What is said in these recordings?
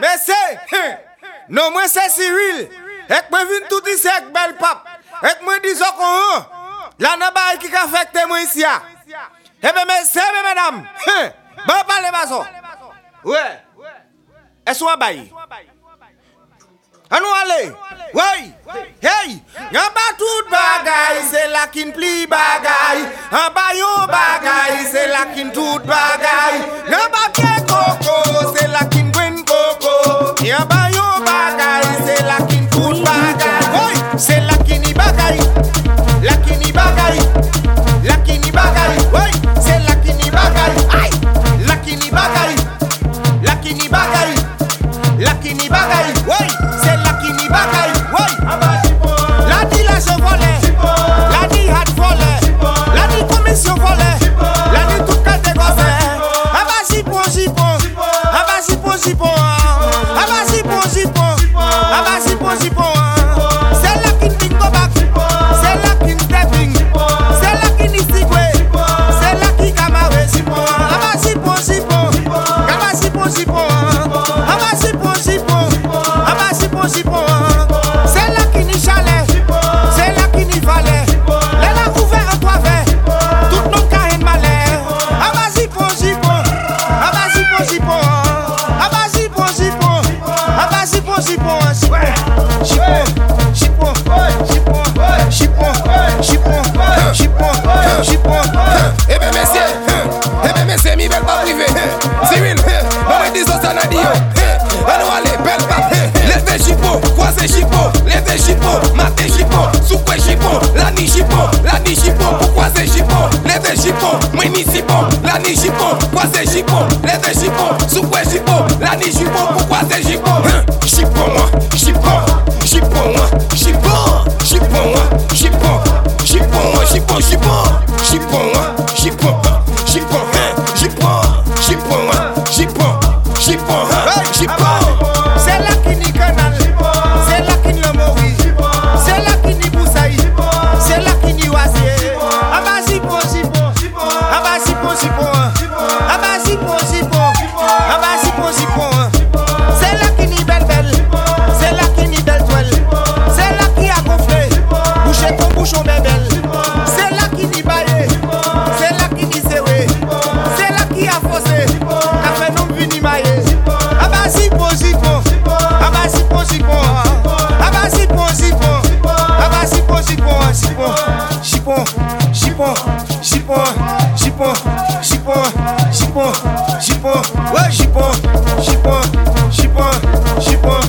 Mè se, nou mwen se Cyril, ek mwen vin touti se ek bel pap, ek mwen di zokon an, la nan bay ki ka fekte mwen siya. Ebe mè se mè mèdam, ban pale baso. Ouè, e sou an bayi. Anou ale, woy, hey, an ba tout bagay, se lakin pli bagay, an ba yo bagay, se lakin tout bagay. Aba jipon jipon Jipon Jipon Jipon Jipon Jipon Jipon Jipon Ebe mesye, ebe mesye mi bel pa prive Cyril, mwen di zo sa nan di yo Anou ale, bel pap Leve jipo, kwaze jipo Leve jipo, mate jipo Soukwe jipo, lani jipo Lani jipo, pou kwaze jipo Leve jipo, mwen ni jipo Lani jipo, kwaze jipo Leve jipo, soukwe jipo Lani jipo, chipon, chipon, chipon, chipon, chipon, chipon, chipon, chipon, chipon, chipon, chipon, chipon, jipon, jipon, ouais jipon, jipon, jipon, jipon,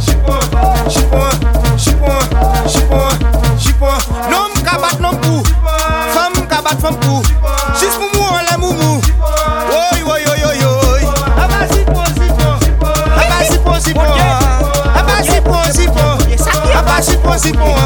jipon, jipon, jipon, jipon, jipon. Nom kabat nom pou, fam kabat fam pou, jis pou mou an la mou mou. Oy oy oy oy oy. Aba ah jipon jipon, aba ah jipon jipon, aba ah jipon jipon, aba jipon jipon.